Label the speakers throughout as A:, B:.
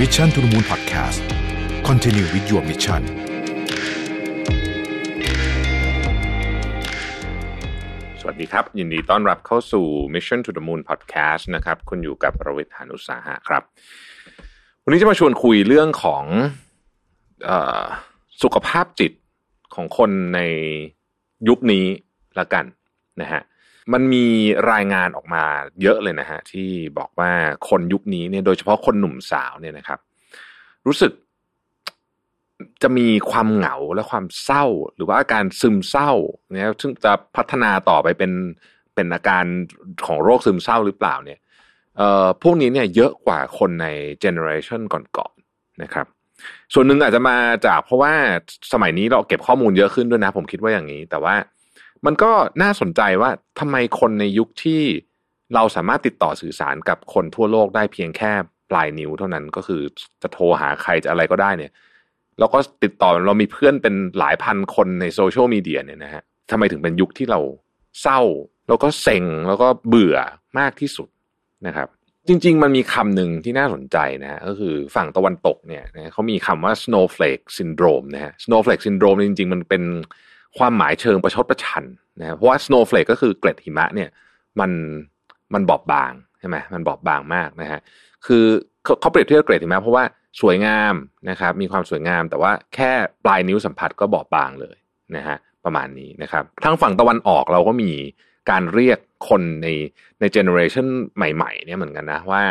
A: Mission to the Moon Podcast Continue with your mission
B: สวัสดีครับ ยินดีต้อนรับเข้าสู่ Mission to the Moon Podcast นะครับ คุณอยู่กับระวิทยานุสาหะครับ วันนี้จะมาชวนคุยเรื่องของอสุขภาพจิตของคนในยุคนี้ละกัน นะฮะมันมีรายงานออกมาเยอะเลยนะฮะที่บอกว่าคนยุคนี้เนี่ยโดยเฉพาะคนหนุ่มสาวเนี่ยนะครับ รู้สึกจะมีความเหงาและความเศร้า หรือว่าอาการซึมเศร้าเนี่ยซึ่งจะพัฒนาต่อไปเป็นเป็นอาการของโรคซึมเศร้าหรือเปล่าเนี่ยเอ่อพวกนี้เนี่ยเยอะกว่าคนในเจเนอเรชันก่อนๆนะครับ ส่วนหนึ่งอาจจะมาจากเพราะว่าสมัยนี้เราเก็บข้อมูลเยอะขึ้นด้วยนะ ผมคิดว่าอย่างนี้ แต่ว่า มันก็น่าสนใจว่าทำไมคนในยุคที่เราสามารถติดต่อสื่อสารกับคนทั่วโลกได้เพียงแค่ปลายนิ้วเท่านั้นก็คือจะโทรหาใครจะอะไรก็ได้เนี่ยเราก็ติดต่อเรามีเพื่อนเป็นหลายพันคนในโซเชียลมีเดียเนี่ยนะฮะทำไมถึงเป็นยุคที่เราเศร้า แล้วก็เซ็งแล้วก็เบื่อมากที่สุดนะครับ จริง ๆ มันมีคำหนึ่งที่น่าสนใจนะฮะก็คือฝั่งตะวันตกเนี่ยนะเขามีคำว่า snowflake syndrome นะฮะ snowflake syndrome จริง ๆ มันเป็น ความหมายเชิงประชดประชันนะเพราะว่า snowflake ก็คือเกล็ดหิมะเนี่ยมันมันบอบบางใช่ไหมมันบอบบางมากนะฮะคือเขาเขาเปรียบเทียบเกล็ดหิมะเพราะว่าสวยงามนะครับมีความสวยงาม แต่ว่าแค่ปลายนิ้วสัมผัสก็บอบบางเลยนะฮะประมาณนี้นะครับทางฝั่งตะวันออกเราก็มีการเรียกคนในใน generation ใหม่ๆเนี่ยเหมือนกันนะว่า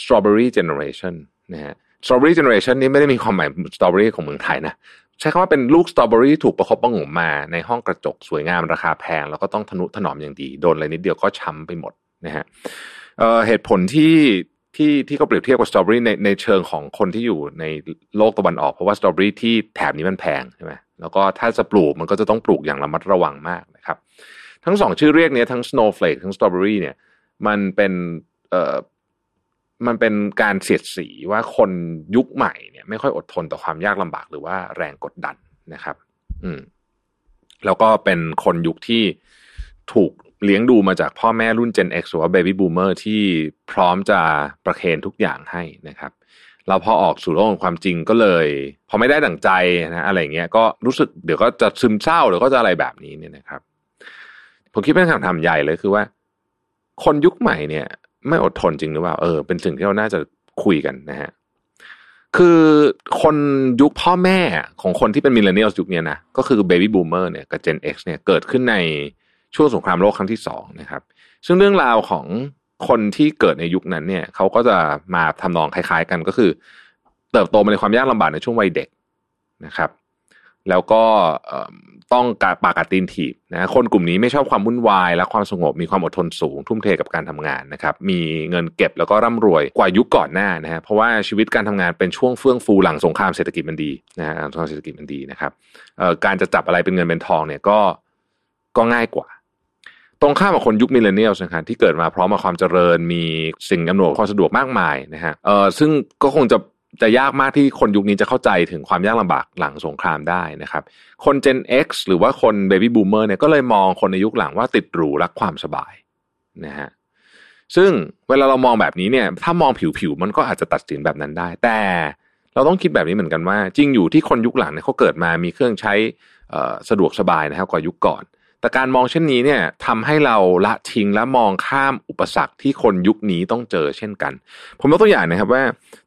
B: strawberry generation นะฮะ strawberry generation นี่ไม่ได้มีความหมาย strawberry ของเมืองไทยนะ ใช้คำว่าเป็นลูกสตรอเบอรี่ถูกประคบประหงมมาในห้องกระจกสวยงามราคาแพง แล้วก็ต้องทนุถนอมอย่างดี โดนอะไรนิดเดียวก็ช้ำไปหมดนะฮะเเหตุผลที่ที่ที่เขาเปรียบเทียบกับสตรอเบอรี่ในในเชิงของคนที่อยู่ในโลกตะวันออก เพราะว่าสตรอเบอรี่ที่แถบนี้มันแพงใช่ไหมแล้วก็ถ้าจะปลูกมันก็จะต้องปลูกอย่างระมัดระวังมากนะครับ ทั้งสองชื่อเรียกเนี้ยทั้ง snowflake ทั้ง strawberry เนี่ยมันเป็นเอ่อ มันเป็นการเสียดสีว่าคนยุคใหม่เนี่ยไม่ค่อยอดทนต่อความยากลำบากหรือว่าแรงกดดันนะครับ อืม แล้วก็เป็นคนยุคที่ถูกเลี้ยงดูมาจากพ่อแม่รุ่น Gen X หรือว่า Baby Boomer ที่พร้อมจะประเคนทุกอย่างให้นะครับเราพอออกสู่โลกของความจริงก็เลย พอไม่ได้ดั่งใจนะอะไรเงี้ยก็รู้สึกเดี๋ยวก็จะซึมเศร้าเดี๋ยวก็จะอะไรแบบนี้เนี่ยนะครับ ผมคิดเป็นคำถามใหญ่เลยคือว่า คนยุคใหม่เนี่ย ไม่อดทนจริงหรือเปล่าเออเป็นสิ่งที่เราน่าจะคุยกันนะฮะคือคนยุคพ่อแม่ของคนที่เป็น millennial ยุคนี้นะก็คือ Baby Boomer เนี่ยกับ Gen X เนี่ยเกิดขึ้นในช่วงสงครามโลกครั้งที่สองนะครับ ซึ่งเรื่องราวของคนที่เกิดในยุคนั้นเนี่ยเขาก็จะมาทำนองคล้าย ๆ กันก็คือ เติบโตมาในความยากลำบากในช่วงวัยเด็กนะครับ แล้วก็ต้องกาปากกัดตีนถีบนะคนกลุ่มนี้ไม่ชอบความวุ่นวาย และความสงบมีความอดทนสูง ทุ่มเทกับการทำงานนะครับมีเงินเก็บแล้วก็ร่ำรวยกว่ายุคก่อนหน้านะฮะเพราะว่าชีวิตการทำงานเป็นช่วงเฟื่องฟูหลังสงครามเศรษฐกิจมันดีนะฮะสงครามเศรษฐกิจมันดีนะครับการจะจับอะไรเป็นเงินเป็นทองเนี่ยก็ก็ง่ายกว่า ตรงข้ามกับคนยุคมิเลเนียลนะครับที่เกิดมาพร้อมกับความเจริญมีสิ่งอำนวยความสะดวกมากมายนะฮะเออซึ่งก็คงจะ จะยากมากที่คนยุคนี้จะเข้าใจถึงความยากลำบากหลังสงครามได้นะครับ คน Gen X หรือว่าคน Baby Boomer เนี่ยก็เลยมองคนในยุคหลังว่าติดหรูรักความสบายนะฮะซึ่งเวลาเรามองแบบนี้เนี่ย ถ้ามองผิวๆมันก็อาจจะตัดสินแบบนั้นได้ แต่เราต้องคิดแบบนี้เหมือนกันว่า จริงอยู่ที่คนยุคหลังเนี่ยเขาเกิดมามีเครื่องใช้สะดวกสบายนะครับกว่ายุคก่อน แต่การมองเช่นนี้เนี่ยทำให้เราละทิ้งและมองข้ามอุปสรรคที่คนยุคนี้ต้องเจอเช่นกัน ผมยกตัวอย่างนะครับว่า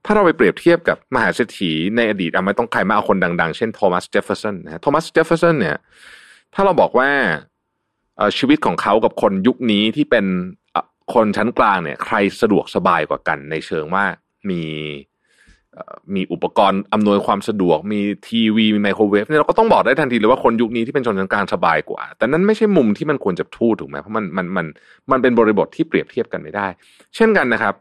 B: ถ้าเราไปเปรียบเทียบกับมหาเศรษฐีในอดีตไม่ต้องใครมาเอาคนดัง ๆ เช่นโทมัสเจฟเฟอร์สันนะโทมัสเจฟเฟอร์สันเนี่ยถ้าเราบอกว่าชีวิตของเขากับคนยุคนี้ที่เป็นคนชั้นกลางเนี่ย ใครสะดวกสบายกว่ากันในเชิงว่ามี มีอุปกรณ์อำนวยความสะดวก มีทีวี มีไมโครเวฟเนี่ยเราก็ต้องบอกได้ทันทีเลยว่าคนยุคนี้ที่เป็นชนชั้นกลางสบายกว่า แต่นั้นไม่ใช่มุมที่มันควรจะพูดถูกไหมเพราะมันมันมันมันเป็นบริบทที่เปรียบเทียบกันไม่ได้ เช่นกันนะครับ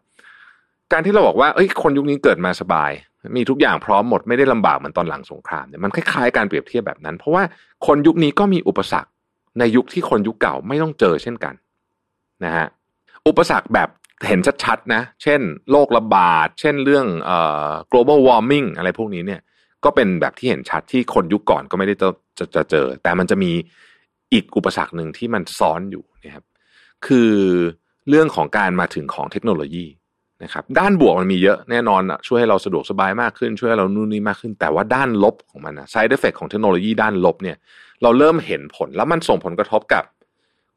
B: การที่เราบอกว่าเอ้ยคนยุคนี้เกิดมาสบาย มีทุกอย่างพร้อมหมดไม่ได้ลำบากเหมือนตอนหลังสงครามเนี่ยมันคล้ายๆการเปรียบเทียบแบบนั้น เพราะว่าคนยุคนี้ก็มีอุปสรรคในยุคที่คนยุคเก่าไม่ต้องเจอเช่นกันนะฮะอุปสรรคแบบ เห็นชัดๆนะ เช่นโรคระบาด เช่นเรื่องเอ่อ global warming อะไรพวกนี้เนี่ย ก็เป็นแบบที่เห็นชัดที่คนยุคก่อนก็ไม่ได้จะจะจะเจอ แต่มันจะมีอีกอุปสรรคหนึ่งที่มันซ้อนอยู่นะครับ คือเรื่องของการมาถึงของเทคโนโลยีนะครับ ด้านบวกมันมีเยอะแน่นอนอะช่วยให้เราสะดวกสบายมากขึ้น ช่วยให้เรานู่นนี่มากขึ้น แต่ว่าด้านลบของมันนะ side effect ของเทคโนโลยีด้านลบเนี่ย เราเริ่มเห็นผลแล้วมันส่งผลกระทบกับ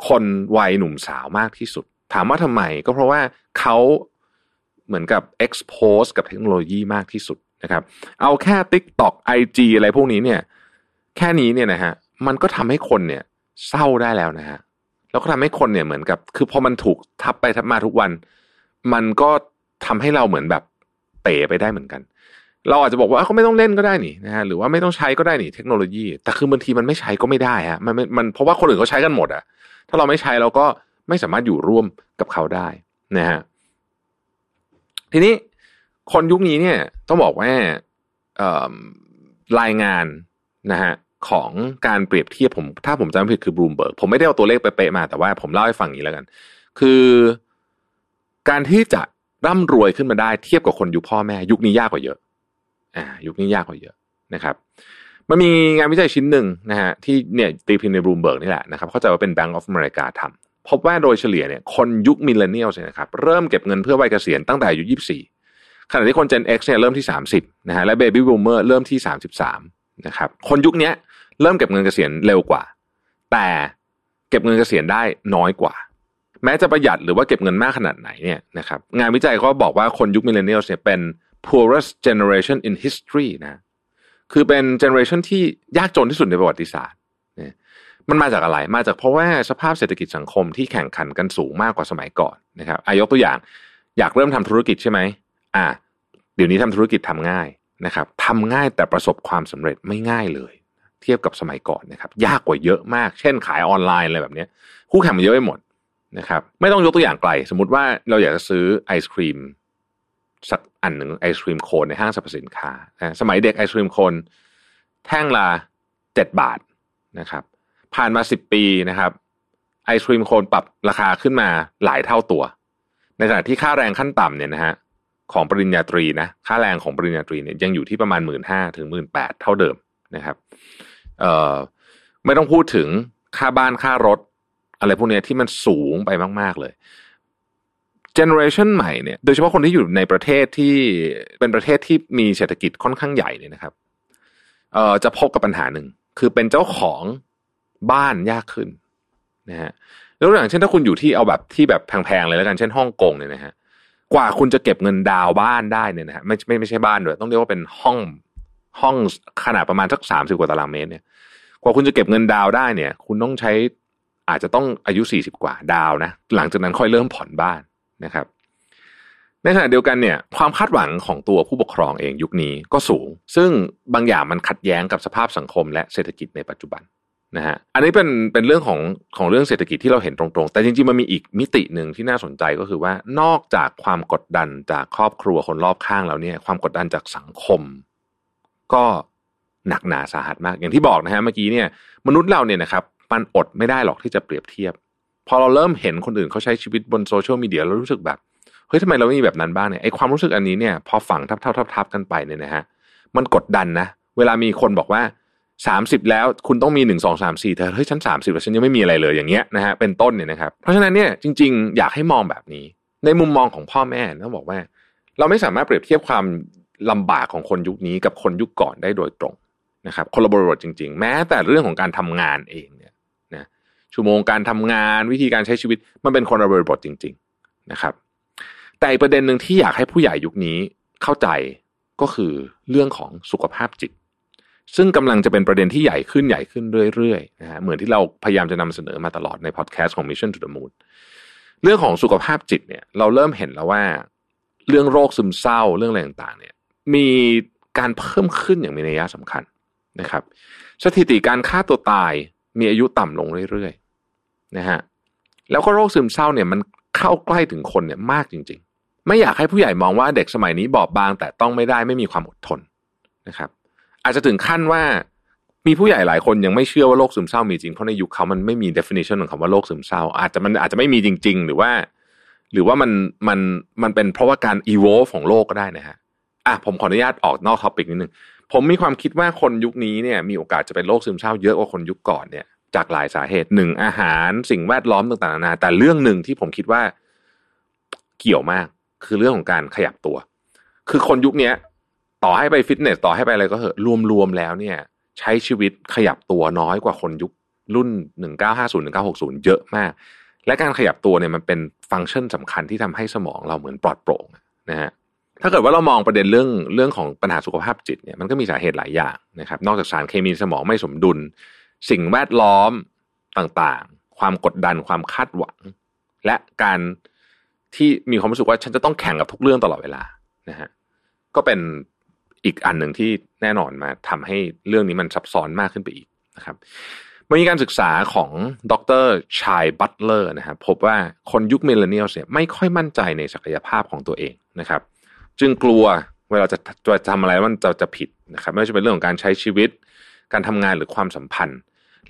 B: คนวัยหนุ่มสาวมากที่สุด ถามว่าทำไมก็เพราะว่าเขาเหมือนกับ expose กับเทคโนโลยีมากที่สุดนะครับ เอาแค่ TikTok IG อะไรพวกนี้เนี่ย แค่นี้เนี่ยนะฮะมันก็ทำให้คนเนี่ยเศร้าได้แล้วนะฮะแล้วก็ทำให้คนเนี่ยเหมือนกับ คือพอมันถูกทับไปทับมาทุกวัน มันก็ทำให้เราเหมือนแบบเป๋ไปได้เหมือนกัน เราอาจจะบอกว่าเขาไม่ต้องเล่นก็ได้นี่นะฮะหรือว่าไม่ต้องใช้ก็ได้นี่เทคโนโลยี แต่คือบางทีมันไม่ใช้ก็ไม่ได้ฮะมันมันเพราะว่าคนอื่นเขาใช้กันหมดอะถ้าเราไม่ใช้เราก็ ไม่สามารถอยู่ร่วมกับเขาได้นะฮะทีนี้คนยุคนี้เนี่ยต้องบอกว่ารายงานนะฮะของการเปรียบเทียบผม ถ้าผมจำไม่ผิดคือบลูมเบิร์กผมไม่ได้เอาตัวเลขไปเป๊ะมาแต่ว่าผมเล่าให้ฟังอย่างนี้แล้วกัน คือการที่จะร่ำรวยขึ้นมาได้เทียบกับคนยุคพ่อแม่ ยุคนี้ยากกว่าเยอะ อ่า ยุคนี้ยากกว่าเยอะนะครับ มันมีงานวิจัยชิ้นหนึ่งนะฮะที่เนี่ยตีพิมพ์ในบลูมเบิร์กนี่แหละนะครับ เข้าใจว่าเป็น Bank of America ทำ พบว่าโดยเฉลี่ยเนี่ยคนยุค millennial เนี่ยนะครับเริ่มเก็บเงินเพื่อวัยเกษียณตั้งแต่อายุ 24 ขณะที่คน Gen X เนี่ยเริ่มที่ 30นะฮะและ Baby Boomer เริ่มที่ 33นะครับคนยุคนี้เริ่มเก็บเงินเกษียณเร็วกว่า แต่เก็บเงินเกษียณได้น้อยกว่า แม้จะประหยัดหรือว่าเก็บเงินมากขนาดไหนเนี่ยนะครับงานวิจัยก็บอกว่าคนยุค millennial เนี่ยเป็น poorest generation in history นะคือเป็น generation ที่ยากจนที่สุดในประวัติศาสตร์ มันมาจากอะไร มาจากเพราะว่าสภาพเศรษฐกิจสังคมที่แข่งขันกันสูงมากกว่าสมัยก่อนนะครับอ่ายกตัวอย่างอยากเริ่มทำธุรกิจใช่ไหมอ่า เดี๋ยวนี้ทำธุรกิจทำง่ายนะครับทำง่ายแต่ประสบความสำเร็จไม่ง่ายเลย เทียบกับสมัยก่อนนะครับยากกว่าเยอะมาก เช่นขายออนไลน์อะไรแบบนี้คู่แข่งมันเยอะไปหมดนะครับไม่ต้องยกตัวอย่างไกล สมมติว่าเราอยากจะซื้อไอศครีมสักอันหนึ่งไอศครีมโคนในห้างสรรพสินค้าสมัยเด็กไอศครีมโคนแท่งละเจ็ดบาทนะครับ ผ่านมาสิบปีนะครับไอศครีมโคนปรับราคาขึ้นมาหลายเท่าตัว ในขณะที่ค่าแรงขั้นต่ำเนี่ยนะฮะของปริญญาตรีนะค่าแรงของปริญญาตรีเนี่ยยังอยู่ที่ประมาณหมื่นห้าถึงหมื่นแปดเท่าเดิมนะครับเอ่อไม่ต้องพูดถึงค่าบ้านค่ารถ อะไรพวกนี้ที่มันสูงไปมาก ๆ เลยเจเนอเรชันใหม่เนี่ยโดยเฉพาะคนที่อยู่ในประเทศที่เป็นประเทศที่มีเศรษฐกิจค่อนข้างใหญ่เนี่ยนะครับเอ่อจะพบกับปัญหาหนึ่งคือเป็นเจ้าของ บ้านยากขึ้นนะฮะแล้วอย่างเช่นถ้าคุณอยู่ที่เอาแบบที่แบบแพงๆเลยแล้วกันเช่นฮ่องกงเนี่ยนะฮะกว่าคุณจะเก็บเงินดาวบ้านได้เนี่ยนะฮะไม่ไม่ไม่ใช่บ้านด้วยต้องเรียกว่าเป็นห้องห้องขนาดประมาณสักสามสิบกว่าตารางเมตรเนี่ย กว่าคุณจะเก็บเงินดาวได้เนี่ย คุณต้องใช้อาจจะต้องอายุสี่สิบกว่าดาวนะ หลังจากนั้นค่อยเริ่มผ่อนบ้านนะครับ ในขณะเดียวกันเนี่ย ความคาดหวังของตัวผู้ปกครองเองยุคนี้ก็สูง ซึ่งบางอย่างมันขัดแย้งกับสภาพสังคมและเศรษฐกิจในปัจจุบัน นะฮะอันนี้เป็นเป็นเรื่องของของเรื่องเศรษฐกิจที่เราเห็นตรงๆ แต่จริงๆมันมีอีกมิติหนึ่งที่น่าสนใจก็คือว่านอกจากความกดดันจากครอบครัวคนรอบข้างแล้วเนี่ย ความกดดันจากสังคม ก็หนักหนาสาหัสมาก อย่างที่บอกนะฮะเมื่อกี้เนี่ย มนุษย์เราเนี่ยนะครับมันอดไม่ได้หรอกที่จะเปรียบเทียบ พอเราเริ่มเห็นคนอื่นเขาใช้ชีวิตบนโซเชียลมีเดียเรารู้สึกแบบเฮ้ยทำไมเราไม่มีแบบนั้นบ้างเนี่ยไอความรู้สึกอันนี้เนี่ยพอฝังทับทับทับทับกันไปเนี่ยนะฮะมันกดดันนะ เวลามีคนบอกว่า สามสิบแล้วคุณต้องมีหนึ่งสองสามสี่แต่เฮ้ยฉันสามสิบแล้วฉันยังไม่มีอะไรเลยอย่างเงี้ยนะฮะเป็นต้นเนี่ยนะครับเพราะฉะนั้นเนี่ยจริง ๆ อยากให้มองแบบนี้ ในมุมมองของพ่อแม่ต้องบอกว่า เราไม่สามารถเปรียบเทียบความลำบากของคนยุคนี้กับคนยุคก่อนได้โดยตรงนะครับคนละบริบทจริง ๆ แม้แต่เรื่องของการทำงานเองเนี่ยนะชั่วโมงการทำงานวิธีการใช้ชีวิตมันเป็นคนละบริบทจริง ๆนะครับ แต่อีประเด็นหนึ่งที่อยากให้ผู้ใหญ่ยุคนี้เข้าใจก็คือเรื่องของสุขภาพจิต ซึ่งกำลังจะเป็นประเด็นที่ใหญ่ขึ้นใหญ่ขึ้นเรื่อยๆนะฮะเหมือนที่เราพยายามจะนำเสนอมาตลอดในพอดแคสต์ของ Mission to the Moon เรื่องของสุขภาพจิตเนี่ย เราเริ่มเห็นแล้วว่า เรื่องโรคซึมเศร้าเรื่องอะไรต่างๆ เนี่ย มีการเพิ่มขึ้นอย่างมีนัยสำคัญนะครับ สถิติการฆ่าตัวตายมีอายุต่ำลงเรื่อยๆนะฮะแล้วก็โรคซึมเศร้าเนี่ยมันเข้าใกล้ถึงคนเนี่ยมากจริง ๆ ไม่อยากให้ผู้ใหญ่มองว่าเด็กสมัยนี้บอบบางแต่ต้องไม่ได้ไม่มีความอดทนนะครับ อาจจะถึงขั้นว่ามีผู้ใหญ่หลายคนยังไม่เชื่อว่าโรคซึมเศร้ามีจริง เพราะในยุคเขามันไม่มี definition ของคำว่าโรคซึมเศร้า อาจจะมันอาจจะไม่มีจริง ๆ หรือว่า หรือว่ามันมันมันเป็นเพราะว่าการ evolve ของโลกก็ได้นะฮะอะผมขออนุญาตออกนอกท็อปิกนิดนึงผมมีความคิดว่าคนยุคนี้เนี่ยมีโอกาสจะเป็นโรคซึมเศร้าเยอะกว่าคนยุคก่อนเนี่ยจากหลายสาเหตุหนึ่งอาหารสิ่งแวดล้อมต่างๆนานาแต่เรื่องหนึ่งที่ผมคิดว่าเกี่ยวมากคือเรื่องของการขยับตัว คือคนยุคนี้ ต่อให้ไปฟิตเนสต่อให้ไปอะไรก็เหอะรวมๆแล้วเนี่ย ใช้ชีวิตขยับตัวน้อยกว่าคนยุครุ่น 1950 1960 เยอะมาก และการขยับตัวเนี่ยมันเป็นฟังก์ชันสำคัญที่ทำให้สมองเราเหมือนปลอดโปร่งนะฮะถ้าเกิดว่าเรามองประเด็นเรื่องเรื่องของปัญหาสุขภาพจิตเนี่ยมันก็มีสาเหตุหลายอย่างนะครับ นอกจากสารเคมีสมองไม่สมดุล สิ่งแวดล้อมต่างๆ ความกดดันความคาดหวัง และการที่มีความรู้สึกว่าฉันจะต้องแข่งกับทุกเรื่องตลอดเวลานะฮะก็เป็น อีกอันหนึ่งที่แน่นอนมาทำให้เรื่องนี้มันซับซ้อนมากขึ้นไปอีกนะครับมีการศึกษาของดรชายบัตเลอร์นะครับพบว่าคนยุค millennial เนี่ยไม่ค่อยมั่นใจในศักยภาพของตัวเองนะครับ จึงกลัวเวลาจะจะทำอะไรมันจะจะผิดนะครับไม่ว่าจะเป็นเรื่องของการใช้ชีวิต การทำงานหรือความสัมพันธ์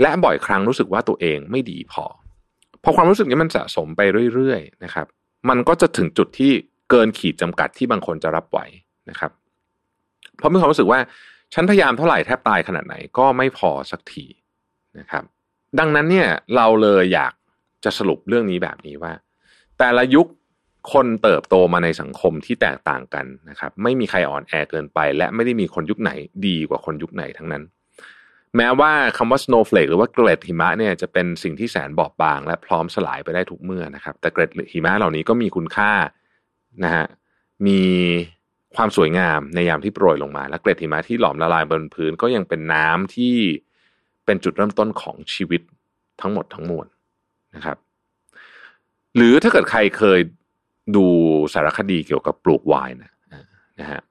B: และบ่อยครั้งรู้สึกว่าตัวเองไม่ดีพอพอความรู้สึกนี้มันสะสมไปเรื่อยๆนะครับ มันก็จะถึงจุดที่เกินขีดจำกัดที่บางคนจะรับไหวนะครับ เพราะมีความรู้สึกว่าฉันพยายามเท่าไหร่แทบตายขนาดไหนก็ไม่พอสักทีนะครับ ดังนั้นเนี่ยเราเลยอยากจะสรุปเรื่องนี้แบบนี้ว่า แต่ละยุคคนเติบโตมาในสังคมที่แตกต่างกันนะครับ ไม่มีใครอ่อนแอเกินไป และไม่ได้มีคนยุคไหนดีกว่าคนยุคไหนทั้งนั้น แม้ว่าคำว่า snowflake หรือว่าเกล็ดหิมะเนี่ยจะเป็นสิ่งที่แสนบอบบาง และพร้อมสลายไปได้ทุกเมื่อนะครับ แต่เกล็ดหิมะเหล่านี้ก็มีคุณค่านะฮะมี ความสวยงามในยามที่โปรยลงมา และเกล็ดหิมะที่หลอมละลายบนพื้นก็ยังเป็นน้ำที่เป็นจุดเริ่มต้นของชีวิตทั้งหมดทั้งมวลนะครับ หรือถ้าเกิดใครเคยดูสารคดีเกี่ยวกับปลูกไวน์นะนะฮะ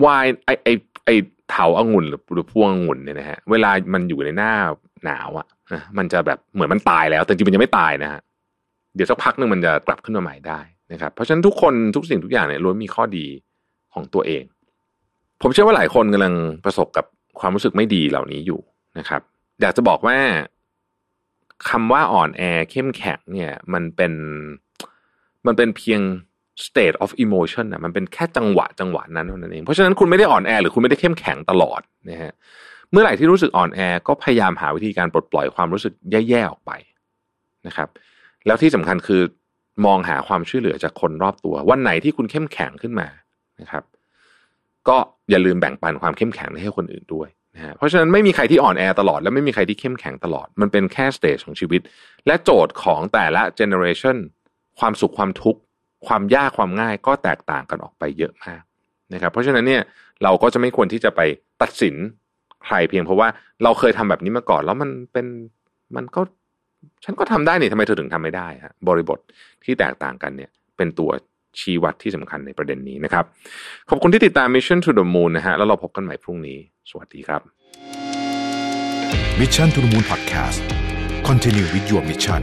B: ไวน์ไอไอไอเถาอางุ่นหรือหรือพวงองุ่นเนี่ยนะฮะเวลามันอยู่ในหน้าหนาวอะ่ะมันจะแบบเหมือนมันตายแล้ว แต่จริงมันยังไม่ตายนะฮะเดี๋ยวสักพักหนึ่งมันจะกลับขึ้นมาใหม่ได้นะครับ เพราะฉะนั้นทุกคนทุกสิ่งทุกอย่างเนี่ยล้วนมีข้อดี ของตัวเอง ผมเชื่อว่าหลายคนกำลังประสบกับความรู้สึกไม่ดีเหล่านี้อยู่นะครับ อยากจะบอกว่าคำว่าอ่อนแอเข้มแข็งเนี่ย มันเป็นมันเป็นเพียง state of emotion นะมันเป็นแค่จังหวะจังหวะนั้นเท่านั้นเอง เพราะฉะนั้นคุณไม่ได้อ่อนแอหรือคุณไม่ได้เข้มแข็งตลอดนะฮะ เมื่อไหร่ที่รู้สึกอ่อนแอก็พยายามหาวิธีการปลดปล่อยความรู้สึกแย่ๆออกไปนะครับ แล้วที่สำคัญคือมองหาความช่วยเหลือจากคนรอบตัว วันไหนที่คุณเข้มแข็งขึ้นมา นะครับ ก็อย่าลืมแบ่งปันความเข้มแข็งให้คนอื่นด้วยนะฮะเพราะฉะนั้นไม่มีใครที่อ่อนแอตลอด และไม่มีใครที่เข้มแข็งตลอด มันเป็นแค่สเตจของชีวิต และโจทย์ของแต่ละเจเนอเรชันความสุขความทุกข์ความยากความง่ายก็แตกต่างกันออกไปเยอะมากนะครับ เพราะฉะนั้นเนี่ยเราก็จะไม่ควรที่จะไปตัดสินใครเพียงเพราะว่าเราเคยทำแบบนี้มาก่อน แล้วมันเป็นมันก็ฉันก็ทำได้นี่ทำไมเธอถึงทำไม่ได้ฮะบริบทที่แตกต่างกันเนี่ย เป็นตัว ชี้วัดที่สำคัญในประเด็นนี้นะครับ ขอบคุณที่ติดตาม Mission to the Moon นะฮะแล้วเราพบกันใหม่พรุ่งนี้ สวัสดีครับ
A: Mission to the Moon Podcast Continue with your mission